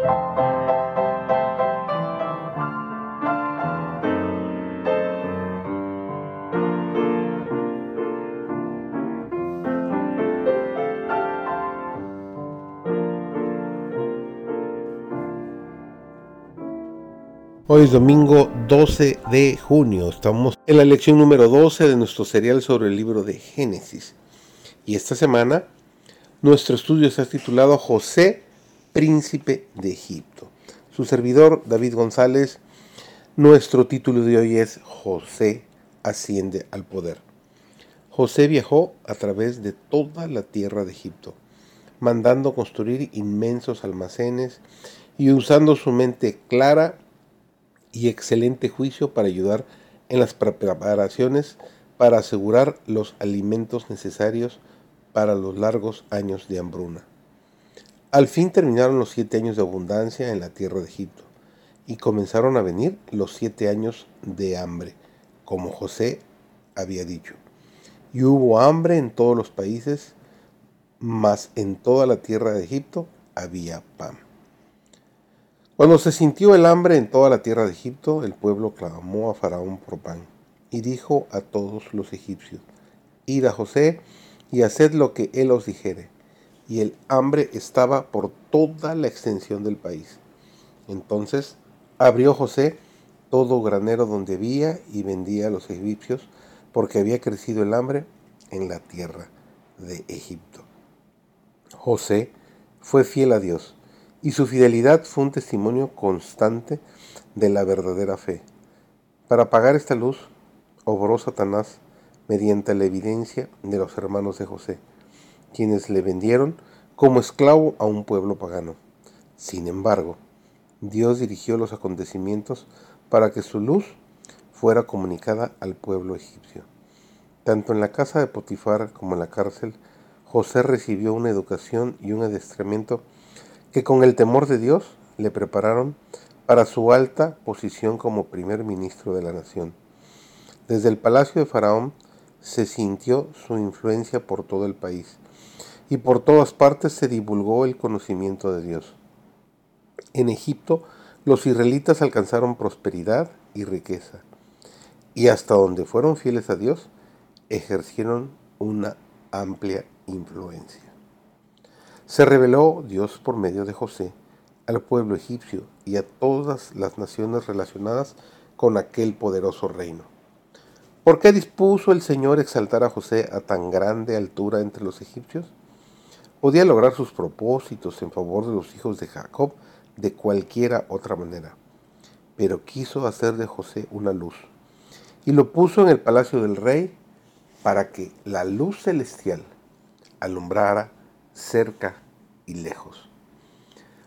Hoy es domingo 12 de junio. Estamos en la lección número 12 de nuestro serial sobre el libro de Génesis. Y esta semana nuestro estudio ha titulado José, príncipe de Egipto. Su servidor, David González, nuestro título de hoy es José asciende al poder. José viajó a través de toda la tierra de Egipto, mandando construir inmensos almacenes y usando su mente clara y excelente juicio para ayudar en las preparaciones para asegurar los alimentos necesarios para los largos años de hambruna. Al fin terminaron los siete años de abundancia en la tierra de Egipto y comenzaron a venir los siete años de hambre, como José había dicho. Y hubo hambre en todos los países, mas en toda la tierra de Egipto había pan. Cuando se sintió el hambre en toda la tierra de Egipto, el pueblo clamó a Faraón por pan, y dijo a todos los egipcios, Id a José y haced lo que él os dijere. Y el hambre estaba por toda la extensión del país. Entonces abrió José todo granero donde había y vendía a los egipcios, porque había crecido el hambre en la tierra de Egipto. José fue fiel a Dios y su fidelidad fue un testimonio constante de la verdadera fe. Para pagar esta luz, obró Satanás mediante la evidencia de los hermanos de José, quienes le vendieron como esclavo a un pueblo pagano. Sin embargo, Dios dirigió los acontecimientos para que su luz fuera comunicada al pueblo egipcio. Tanto en la casa de Potifar como en la cárcel, José recibió una educación y un adiestramiento que con el temor de Dios le prepararon para su alta posición como primer ministro de la nación. Desde el palacio de Faraón se sintió su influencia por todo el país y por todas partes se divulgó el conocimiento de Dios. En Egipto los israelitas alcanzaron prosperidad y riqueza y hasta donde fueron fieles a Dios ejercieron una amplia influencia. Se reveló Dios por medio de José al pueblo egipcio y a todas las naciones relacionadas con aquel poderoso reino. ¿Por qué dispuso el Señor exaltar a José a tan grande altura entre los egipcios? Podía lograr sus propósitos en favor de los hijos de Jacob de cualquiera otra manera, pero quiso hacer de José una luz y lo puso en el palacio del rey para que la luz celestial alumbrara cerca y lejos.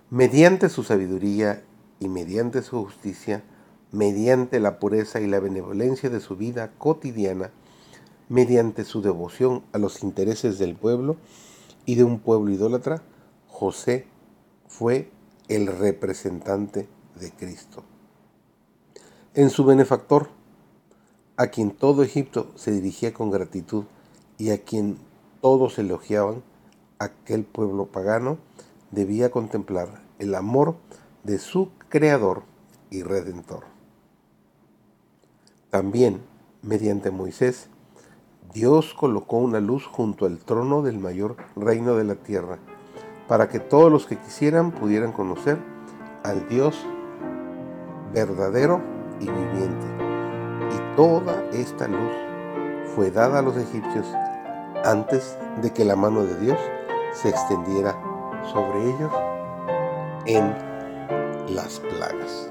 Mediante su sabiduría y mediante su justicia, mediante la pureza y la benevolencia de su vida cotidiana, mediante su devoción a los intereses del pueblo y de un pueblo idólatra, José fue el representante de Cristo. En su benefactor, a quien todo Egipto se dirigía con gratitud y a quien todos elogiaban, aquel pueblo pagano debía contemplar el amor de su Creador y Redentor. También, mediante Moisés, Dios colocó una luz junto al trono del mayor reino de la tierra, para que todos los que quisieran pudieran conocer al Dios verdadero y viviente. Y toda esta luz fue dada a los egipcios antes de que la mano de Dios se extendiera sobre ellos en las plagas.